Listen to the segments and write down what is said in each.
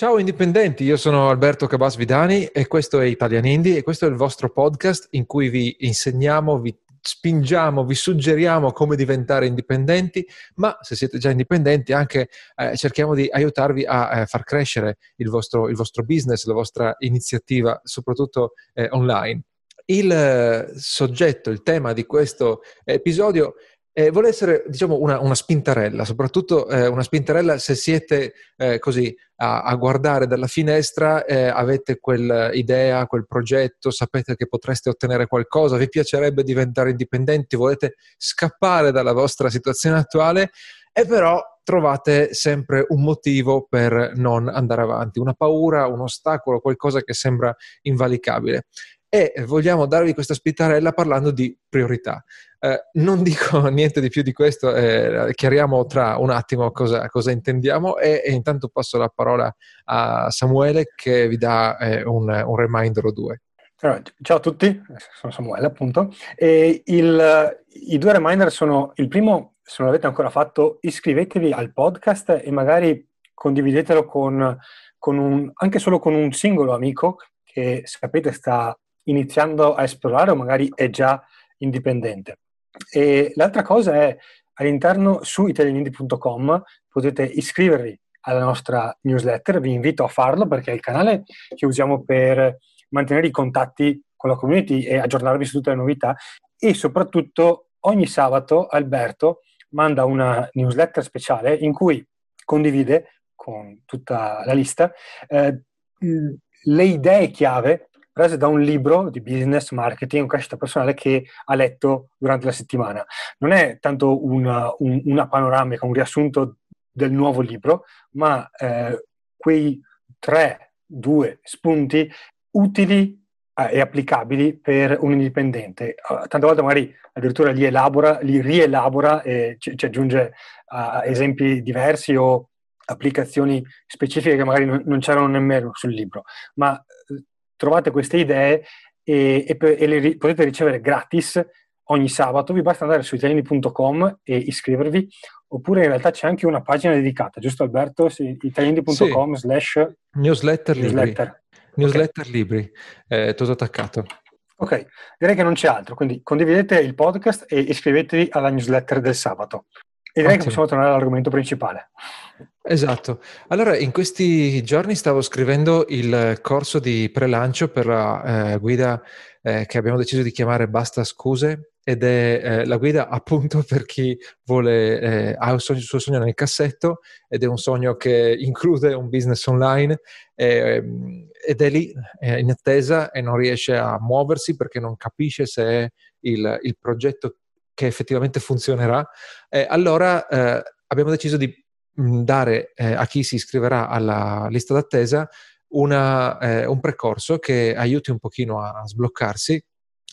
Ciao indipendenti, io sono Alberto Cabas Vidani e questo è Italian Indie e questo è il vostro podcast in cui vi insegniamo, vi spingiamo, vi suggeriamo come diventare indipendenti, ma se siete già indipendenti anche eh, cerchiamo di aiutarvi a eh, far crescere il vostro, il vostro, business, la vostra iniziativa, soprattutto eh, online. Il eh, soggetto, il tema di questo episodio eh, vuole essere, diciamo, una, una spintarella, soprattutto eh, una spintarella se siete eh, così a, a, guardare dalla finestra, eh, avete quell'idea, quel progetto, sapete che potreste ottenere qualcosa, vi piacerebbe diventare indipendenti, volete scappare dalla vostra situazione attuale e però trovate sempre un motivo per non andare avanti, una paura, un ostacolo, qualcosa che sembra invalicabile e vogliamo darvi questa spintarella parlando di priorità. Eh, non dico niente di più di questo, eh, chiariamo tra un attimo cosa, cosa intendiamo e, e, intanto passo la parola a Samuele che vi dà eh, un, un, reminder o due. Ciao a tutti, sono Samuele appunto. Il, I due reminder sono, il primo, se non l'avete ancora fatto, iscrivetevi al podcast e magari condividetelo con, con un, anche solo con un singolo amico che sapete sta iniziando a esplorare o magari è già indipendente. E l'altra cosa è all'interno su italianindi.com potete iscrivervi alla nostra newsletter, vi invito a farlo perché è il canale che usiamo per mantenere i contatti con la community e aggiornarvi su tutte le novità e soprattutto ogni sabato Alberto manda una newsletter speciale in cui condivide con tutta la lista eh, le idee chiave prese da un libro di business, marketing crescita personale che ha letto durante la settimana. Non è tanto una, un, una panoramica, un riassunto del nuovo libro, ma eh, quei tre, due spunti utili eh, e applicabili per un indipendente. Uh, tante volte magari addirittura li elabora, li rielabora e ci, ci aggiunge uh, esempi diversi o applicazioni specifiche che magari non, non c'erano nemmeno sul libro. Ma trovate queste idee e, e, e le potete ricevere gratis ogni sabato. Vi basta andare su italiani.com e iscrivervi, oppure in realtà c'è anche una pagina dedicata, giusto Alberto? Italiani.com sì. slash newsletter, newsletter. Newsletter okay. libri, eh, tutto attaccato. Ok, direi che non c'è altro, quindi condividete il podcast e iscrivetevi alla newsletter del sabato. E direi che possiamo tornare all'argomento principale. Esatto. Allora, in questi giorni stavo scrivendo il corso di prelancio per la eh, guida eh, che abbiamo deciso di chiamare Basta Scuse ed è eh, la guida appunto per chi vuole, eh, ha il, sogno, il, suo sogno nel cassetto ed è un sogno che include un business online ed è lì in attesa e non riesce a muoversi perché non capisce se è il, il progetto che effettivamente funzionerà, eh, allora eh, abbiamo deciso di mm, dare eh, a chi si iscriverà alla lista d'attesa una, eh, un percorso che aiuti un pochino a sbloccarsi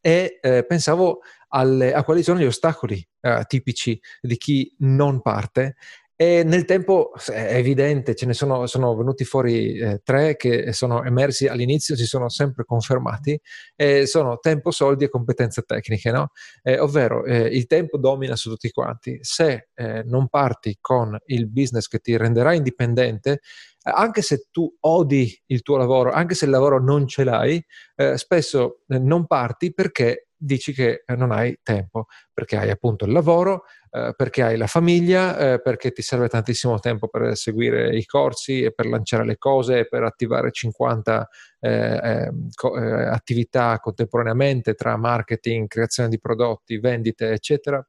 e eh, pensavo alle, a quali sono gli ostacoli eh, tipici di chi non parte e nel tempo è evidente, ce ne sono, sono venuti fuori eh, tre che sono emersi all'inizio, si sono sempre confermati, e sono tempo, soldi e competenze tecniche, no? eh, ovvero eh, il tempo domina su tutti quanti. Se eh, non parti con il business che ti renderà indipendente, anche se tu odi il tuo lavoro, anche se il lavoro non ce l'hai, eh, spesso eh, non parti perché dici che non hai tempo, perché hai appunto il lavoro, eh, perché hai la famiglia, eh, perché ti serve tantissimo tempo per seguire i corsi e per lanciare le cose, per attivare 50 eh, ehm, co- eh, attività contemporaneamente tra marketing, creazione di prodotti, vendite, eccetera.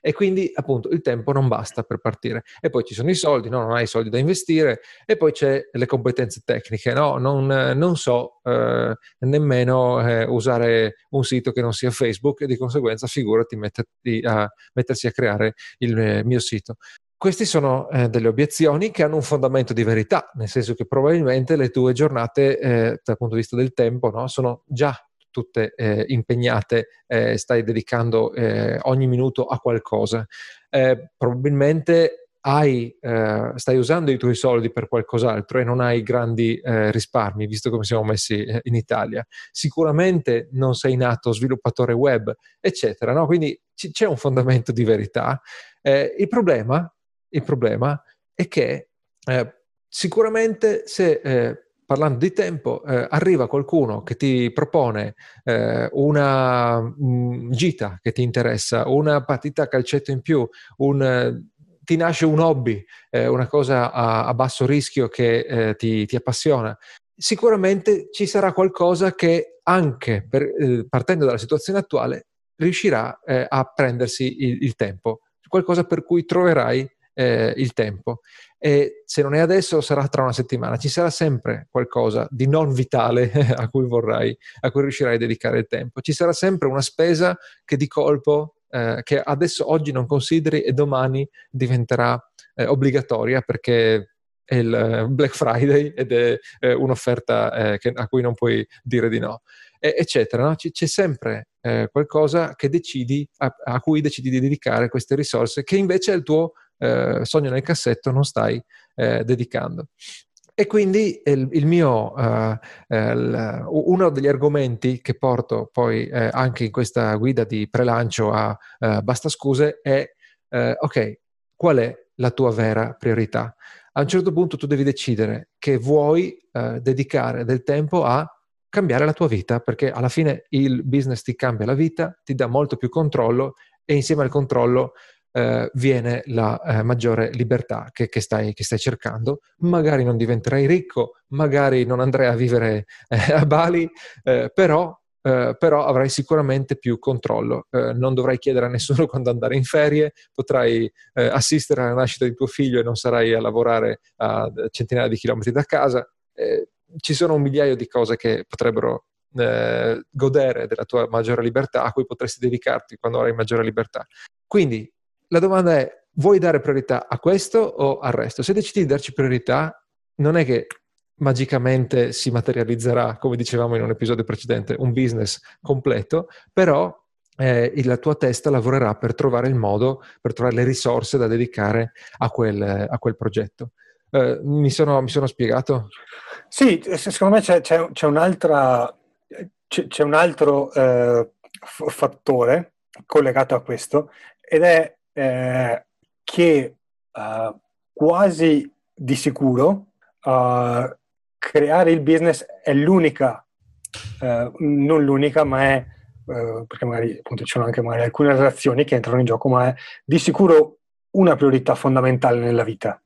E quindi appunto il tempo non basta per partire. E poi ci sono i soldi, no? non hai soldi da investire, e poi c'è le competenze tecniche, no? non, non so eh, nemmeno eh, usare un sito che non sia Facebook e di conseguenza figurati metterti a, mettersi a creare il eh, mio sito. Queste sono eh, delle obiezioni che hanno un fondamento di verità, nel senso che probabilmente le tue giornate, eh, dal punto di vista del tempo, no, sono già tutte eh, impegnate, eh, stai dedicando eh, ogni minuto a qualcosa. Eh, probabilmente hai, eh, stai usando i tuoi soldi per qualcos'altro e non hai grandi eh, risparmi, visto come siamo messi in Italia. Sicuramente non sei nato sviluppatore web, eccetera. No? Quindi c- c'è un fondamento di verità. il, problema, il problema è che sicuramente se parlando di tempo, eh, arriva qualcuno che ti propone eh, una mh, mm, gita che ti interessa, una partita a calcetto in più, un, ti nasce un hobby, eh, una cosa a, a, basso rischio che eh, ti, ti, appassiona, sicuramente ci sarà qualcosa che anche per, eh, partendo dalla situazione attuale riuscirà eh, a prendersi il, il, tempo, qualcosa per cui troverai il tempo e se non è adesso sarà tra una settimana. Ci sarà sempre qualcosa di non vitale a cui vorrai, a cui riuscirai a dedicare il tempo. Ci sarà sempre una spesa che di colpo, eh, che adesso oggi non consideri e domani diventerà eh, obbligatoria perché è il eh, Black Friday ed è eh, un'offerta eh, che, a cui non puoi dire di no, e, eccetera. No? C- c'è sempre eh, qualcosa che decidi, a, a cui decidi di dedicare queste risorse che invece è il tuo eh, sogno nel cassetto non stai eh, dedicando. E quindi il, il mio, uh, il, uno degli argomenti che porto poi eh, anche in questa guida di prelancio a uh, Basta Scuse è, uh, ok, qual è la tua vera priorità? A un certo punto tu devi decidere che vuoi dedicare del tempo a cambiare la tua vita, perché alla fine il business ti cambia la vita, ti dà molto più controllo e insieme al controllo eh, viene la eh, maggiore libertà che, che, stai, che, stai, cercando. Magari non diventerai ricco, magari non andrai a vivere eh, a Bali, eh, però, eh, però, avrai sicuramente più controllo. Eh, non dovrai chiedere a nessuno quando andare in ferie, potrai assistere alla nascita di tuo figlio e non sarai a lavorare a centinaia di chilometri da casa. ci sono un migliaio di cose che potrebbero godere della tua maggiore libertà a cui potresti dedicarti quando avrai maggiore libertà. Quindi la domanda è, vuoi dare priorità a questo o al resto? Se decidi di darci priorità, non è che magicamente si materializzerà, come dicevamo in un episodio precedente, un business completo, però eh, la tua testa lavorerà per trovare il modo, per trovare le risorse da dedicare a quel, a quel progetto. Eh, mi, sono, mi, sono, spiegato? Sì, secondo me c'è, c'è, c'è, c'è, un altro eh, fattore collegato a questo ed è eh, che uh, quasi di sicuro uh, creare il business è l'unica, uh, non l'unica, ma è, perché magari appunto ci sono anche alcune relazioni che entrano in gioco, ma è di sicuro una priorità fondamentale nella vita.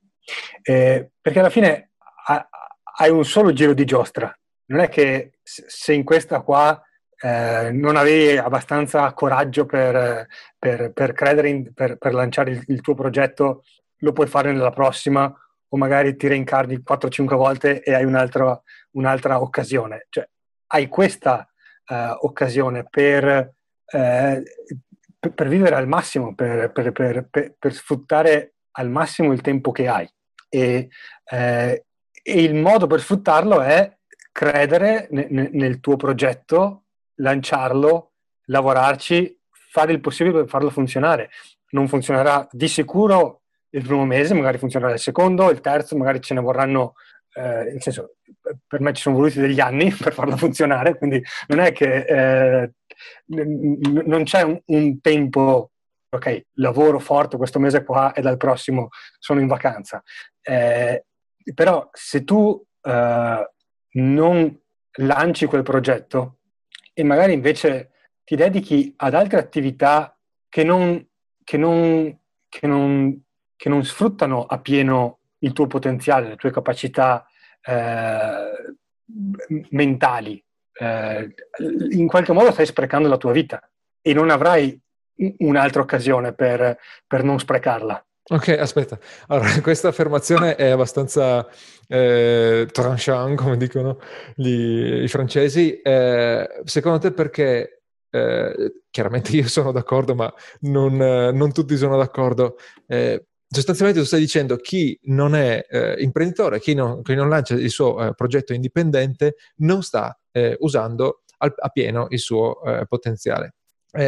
Eh, perché alla fine ha, hai un solo giro di giostra. Non è che se in questa qua eh, non avevi abbastanza coraggio per, per, per credere, in, per, per, lanciare il, il, tuo progetto, lo puoi fare nella prossima o magari ti reincarni 4-5 volte e hai un'altra, un'altra occasione. Cioè, hai questa uh, occasione per, uh, per, vivere al massimo, per, sfruttare al massimo il tempo che hai. E, uh, e il modo per sfruttarlo è credere ne, ne, nel tuo progetto lanciarlo, lavorarci, fare il possibile per farlo funzionare. Non funzionerà di sicuro il primo mese, magari funzionerà il secondo, il terzo, magari ce ne vorranno, eh, nel senso, per me ci sono voluti degli anni per farlo funzionare, quindi non è che eh, n- non c'è un, un, tempo, ok, lavoro forte questo mese qua e dal prossimo sono in vacanza. Eh, però se tu eh, non lanci quel progetto, e magari invece ti dedichi ad altre attività che non, che non, che non, che non sfruttano a pieno il tuo potenziale, le tue capacità eh, mentali, eh, in qualche modo stai sprecando la tua vita e non avrai un'altra occasione per, per non sprecarla. Ok, aspetta. Allora, questa affermazione è abbastanza eh, tranchant, come dicono gli, i francesi. Eh, secondo te perché? Eh, chiaramente io sono d'accordo, ma non, non tutti sono d'accordo. Eh, sostanzialmente tu stai dicendo chi non è eh, imprenditore, chi non, chi non, lancia il suo eh, progetto indipendente, non sta usando al, a pieno il suo potenziale.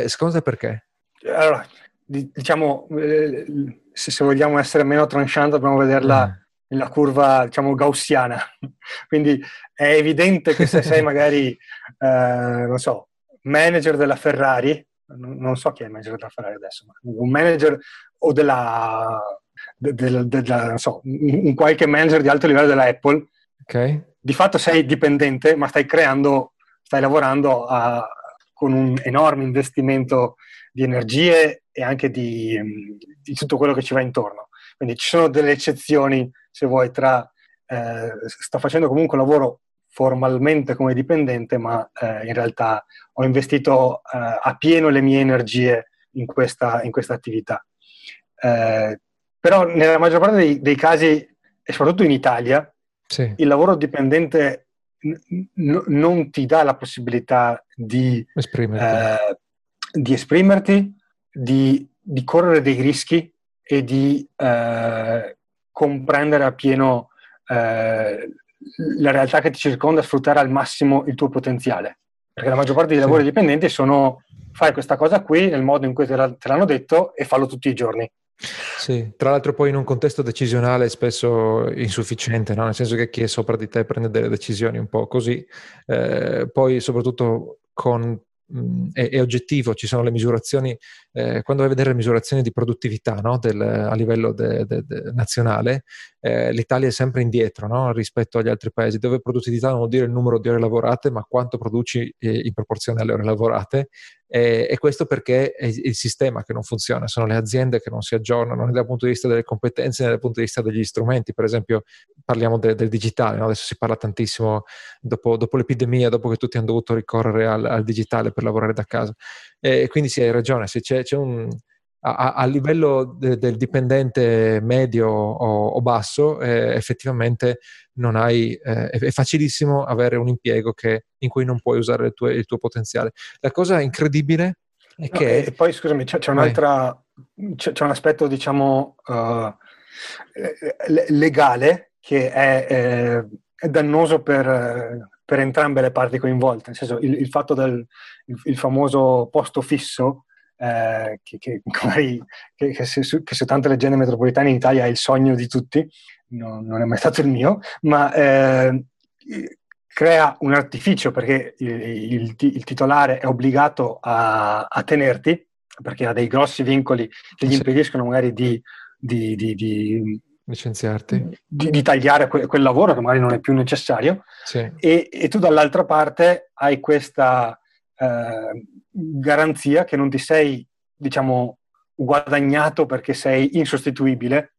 secondo te perché? Allora, diciamo se, se, vogliamo essere meno tranchant, dobbiamo vederla mm. nella curva, diciamo, gaussiana. Quindi è evidente che se sei magari, eh, non so, manager della Ferrari, non, non, so chi è il manager della Ferrari adesso, ma un manager o della, de, de, de, so, un qualche manager di alto livello della Apple, okay. di fatto sei dipendente, ma stai creando, stai lavorando a, con un enorme investimento di energie e anche di, di, tutto quello che ci va intorno. Quindi ci sono delle eccezioni, se vuoi, tra eh, sto facendo comunque un lavoro formalmente come dipendente, ma eh, in realtà ho investito eh, a pieno le mie energie in questa, in questa attività. Eh, però nella maggior parte dei, dei, casi, e soprattutto in Italia, sì. il lavoro dipendente n- non ti dà la possibilità di esprimerti, eh, di, esprimerti di, di, correre dei rischi e di eh, comprendere appieno eh, la realtà che ti circonda, sfruttare al massimo il tuo potenziale. Perché la maggior parte dei lavori sì. dipendenti sono fai questa cosa qui nel modo in cui te, l'hanno detto e fallo tutti i giorni. Sì, tra l'altro poi in un contesto decisionale spesso insufficiente, no? nel senso che chi è sopra di te prende delle decisioni un po' così, eh, poi soprattutto con è, è, oggettivo, ci sono le misurazioni, eh, quando vai a vedere le misurazioni di produttività no? Del, a livello de, de, de nazionale, eh, l'Italia è sempre indietro no? rispetto agli altri paesi, dove produttività non vuol dire il numero di ore lavorate, ma quanto produci eh, in proporzione alle ore lavorate. e questo perché è il sistema che non funziona, sono le aziende che non si aggiornano né dal punto di vista delle competenze né dal punto di vista degli strumenti. Per esempio, parliamo de, del digitale, no? adesso si parla tantissimo dopo, dopo, l'epidemia, dopo che tutti hanno dovuto ricorrere al, al digitale per lavorare da casa. E quindi sì, hai ragione, se c'è, c'è un, a, a, livello de, del dipendente medio o, o basso, eh, effettivamente non hai, eh, è facilissimo avere un impiego che, in cui non puoi usare tue, il tuo potenziale. La cosa incredibile è no, che... E poi scusami, c'è, c'è un'altra, c'è, c'è, un aspetto diciamo uh, legale che è, è, è dannoso per, per, entrambe le parti coinvolte, nel senso il, il fatto del il, il famoso posto fisso eh, che, che, che, che, su, che, su, tante leggende metropolitane in Italia è il sogno di tutti, non, non è mai stato il mio, ma eh, crea un artificio perché il, il, il titolare è obbligato a, a, tenerti, perché ha dei grossi vincoli che gli impediscono magari di, di, di, di licenziarti, di, di tagliare que- quel lavoro che magari non è più necessario, sì. e, e, tu dall'altra parte hai questa eh, garanzia che non ti sei, diciamo, guadagnato perché sei insostituibile.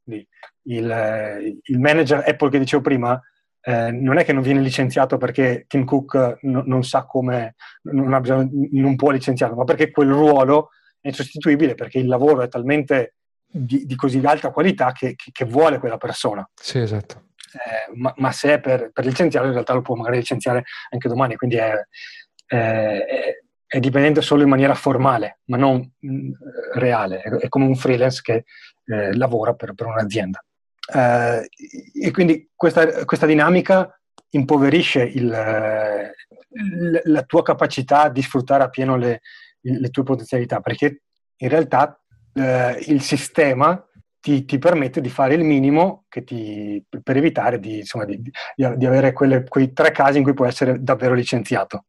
Il, il manager Apple che dicevo prima eh, non è che non viene licenziato perché Tim Cook no, non sa come, non, bisogno, non, può licenziarlo, ma perché quel ruolo è insostituibile, perché il lavoro è talmente di, di così alta qualità che, che, che, vuole quella persona. Sì, esatto. Eh, ma, ma, se è per, per licenziarlo, in realtà lo può magari licenziare anche domani, quindi è, è, è dipendente solo in maniera formale, ma non mm, reale, è, è, come un freelance che eh, lavora per, per un'azienda. Eh, e quindi questa, questa dinamica impoverisce il, la tua capacità di sfruttare appieno le, le tue potenzialità, perché in realtà eh, il sistema ti, ti, permette di fare il minimo ti, per evitare di, insomma, di, di avere quelle, quei tre casi in cui puoi essere davvero licenziato.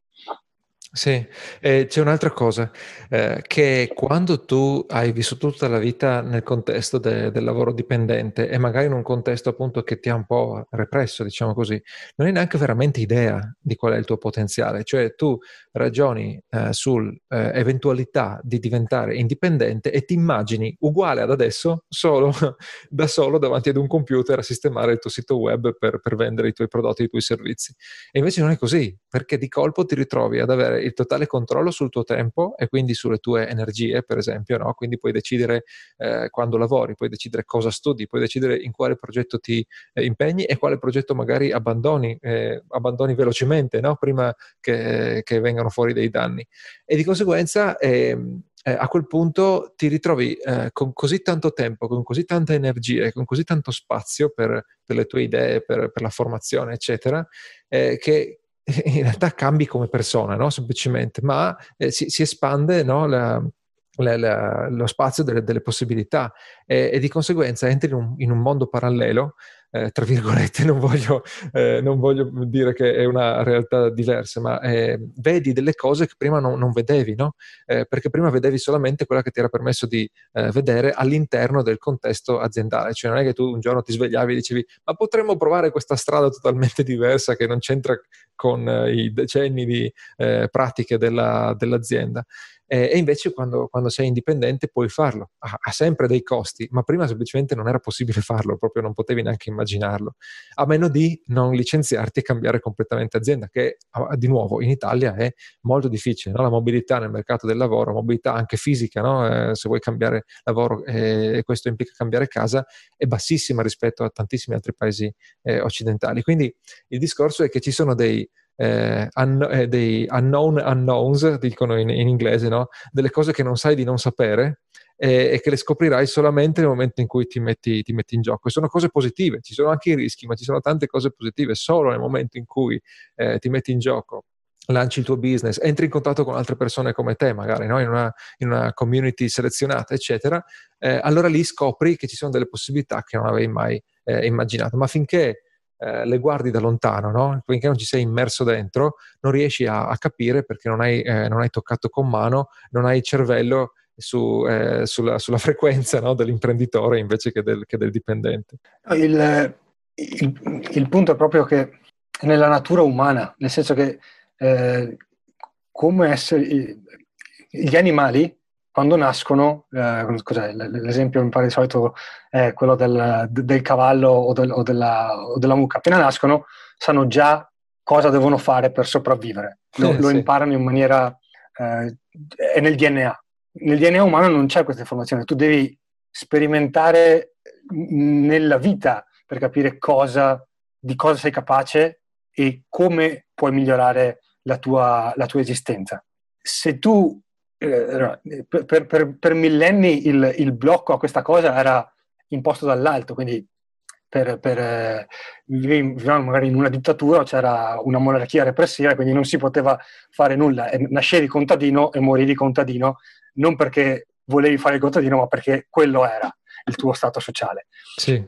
Sì, e c'è un'altra cosa, eh, che quando tu hai vissuto tutta la vita nel contesto de- del lavoro dipendente e magari in un contesto appunto che ti ha un po' represso, diciamo così, non hai neanche veramente idea di qual è il tuo potenziale, cioè tu ragioni eh, sull'eventualità eh, di diventare indipendente e ti immagini uguale ad adesso, solo da solo davanti ad un computer a sistemare il tuo sito web per, per vendere i tuoi prodotti, i tuoi servizi. E invece non è così, perché di colpo ti ritrovi ad avere il totale controllo sul tuo tempo e quindi sulle tue energie, per esempio, no? quindi puoi decidere eh, quando lavori, puoi decidere cosa studi, puoi decidere in quale progetto ti eh, impegni e quale progetto magari abbandoni, eh, abbandoni velocemente, no? prima che, che, vengano fuori dei danni. E di conseguenza ehm, eh, a quel punto ti ritrovi eh, con così tanto tempo, con così tanta energia, con così tanto spazio per, per le tue idee, per, per la formazione, eccetera, eh, che, in realtà cambi come persona, no? semplicemente, ma eh, si, si, espande no? la, la, la, lo spazio delle, delle possibilità e, e, di conseguenza entri in un, in un mondo parallelo eh, tra virgolette, non voglio, eh, non voglio, dire che è una realtà diversa, ma eh, vedi delle cose che prima non, non vedevi, no? Eh, perché prima vedevi solamente quella che ti era permesso di eh, vedere all'interno del contesto aziendale, cioè non è che tu un giorno ti svegliavi e dicevi ma potremmo provare questa strada totalmente diversa che non c'entra con i decenni di pratiche della, dell'azienda. Eh, e invece quando, quando, sei indipendente puoi farlo. Ha, ha, sempre dei costi, ma prima semplicemente non era possibile farlo, proprio non potevi neanche immaginarlo. A meno di non licenziarti e cambiare completamente azienda, che di nuovo in Italia è molto difficile. No? La mobilità nel mercato del lavoro, mobilità anche fisica, no? eh, se vuoi cambiare lavoro eh, e questo implica cambiare casa, è bassissima rispetto a tantissimi altri paesi eh, occidentali. Quindi il discorso è che ci sono dei eh, un, eh, dei unknown unknowns, dicono in, in inglese, no? delle cose che non sai di non sapere e, e, che le scoprirai solamente nel momento in cui ti metti, ti metti, in gioco. E sono cose positive, ci sono anche i rischi, ma ci sono tante cose positive. Solo nel momento in cui eh, ti metti in gioco lanci il tuo business, entri in contatto con altre persone come te, magari no? in, una, in, una, community selezionata, eccetera, eh, allora lì scopri che ci sono delle possibilità che non avevi mai eh, immaginato. Ma finché eh, le guardi da lontano, no? finché non ci sei immerso dentro, non riesci a, a capire perché non hai, eh, non hai, toccato con mano, non hai il cervello su, eh, sulla, sulla, frequenza no? dell'imprenditore invece che del, che del dipendente. Il, il, il, punto è proprio che è nella natura umana, nel senso che eh, come essere, gli animali quando nascono, eh, l'esempio mi pare di solito è quello del, del cavallo o, del, o, della, o, della, mucca, appena nascono sanno già cosa devono fare per sopravvivere, lo, eh, lo sì. imparano in maniera, eh, è nel DNA. Nel DNA umano non c'è questa informazione, tu devi sperimentare nella vita per capire cosa, di cosa sei capace e come puoi migliorare la tua, la tua esistenza. Se tu eh, per, per, per, millenni il, il, blocco a questa cosa era imposto dall'alto, quindi per, per, eh, vivevamo magari in una dittatura, c'era una monarchia repressiva, quindi non si poteva fare nulla. E nascevi contadino e morivi contadino, non perché volevi fare il contadino, ma perché quello era il tuo stato sociale. Sì.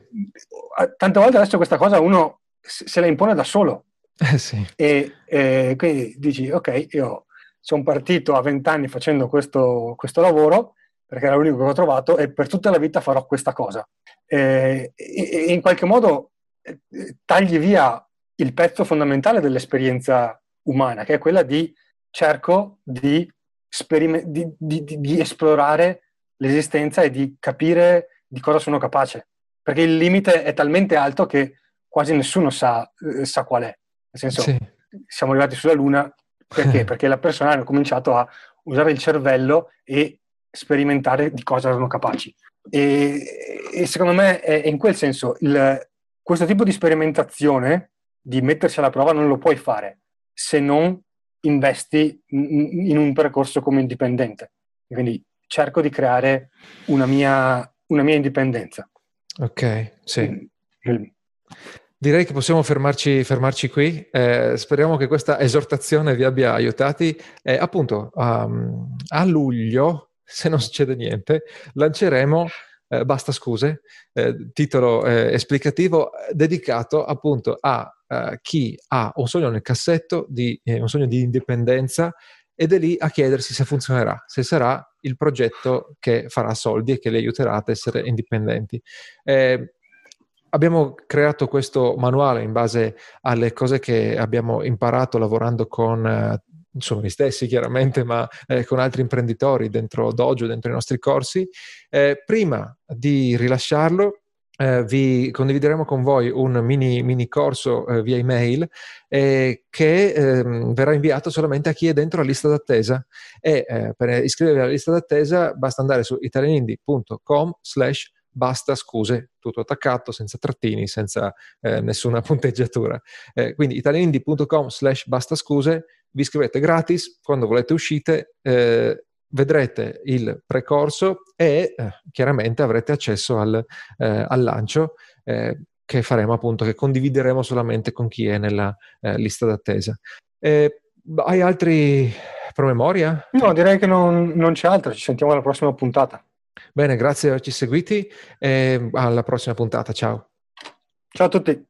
Tante volte adesso questa cosa uno se la impone da solo. Eh sì. E eh, quindi dici, ok, io sono partito a vent'anni facendo questo, questo, lavoro perché era l'unico che ho trovato e per tutta la vita farò questa cosa. E, e, in qualche modo eh, tagli via il pezzo fondamentale dell'esperienza umana, che è quella di cerco di, sperime- di, di, di esplorare l'esistenza e di capire di cosa sono capace. Perché il limite è talmente alto che quasi nessuno sa, eh, sa qual è. Nel senso, sì. siamo arrivati sulla Luna, perché? Perché la persona ha cominciato a usare il cervello e sperimentare di cosa erano capaci. E, e secondo me è, in quel senso il, questo tipo di sperimentazione, di mettersi alla prova, non lo puoi fare se non investi in, in un percorso come indipendente. Quindi cerco di creare una mia, una mia indipendenza. Ok, sì. Mm. Direi che possiamo fermarci, fermarci qui. Eh, speriamo che questa esortazione vi abbia aiutati. Eh, appunto, um, a luglio, se non succede niente, lanceremo eh, Basta Scuse, eh, titolo eh, esplicativo dedicato appunto a eh, chi ha un sogno nel cassetto, di, un sogno di indipendenza ed è lì a chiedersi se funzionerà, se sarà il progetto che farà soldi e che le aiuterà ad essere indipendenti. Eh, abbiamo creato questo manuale in base alle cose che abbiamo imparato lavorando con eh, insomma, noi stessi chiaramente, ma eh, con altri imprenditori dentro Dojo, dentro i nostri corsi. Eh, prima di rilasciarlo, eh, vi condivideremo con voi un mini, mini corso eh, via email eh, che ehm, verrà inviato solamente a chi è dentro la lista d'attesa e per iscrivervi alla lista d'attesa basta andare su italianindi.com slash basta scuse, tutto attaccato, senza trattini, senza eh, nessuna punteggiatura. Eh, quindi italianindie.com slash basta scuse, vi iscrivete gratis, quando volete uscite eh, vedrete il precorso e eh, chiaramente avrete accesso al, eh, al lancio eh, che faremo appunto, che condivideremo solamente con chi è nella lista d'attesa. hai altri promemoria? No, direi che non, non c'è altro, ci sentiamo alla prossima puntata. Bene, grazie per averci seguiti e alla prossima puntata. Ciao. Ciao a tutti.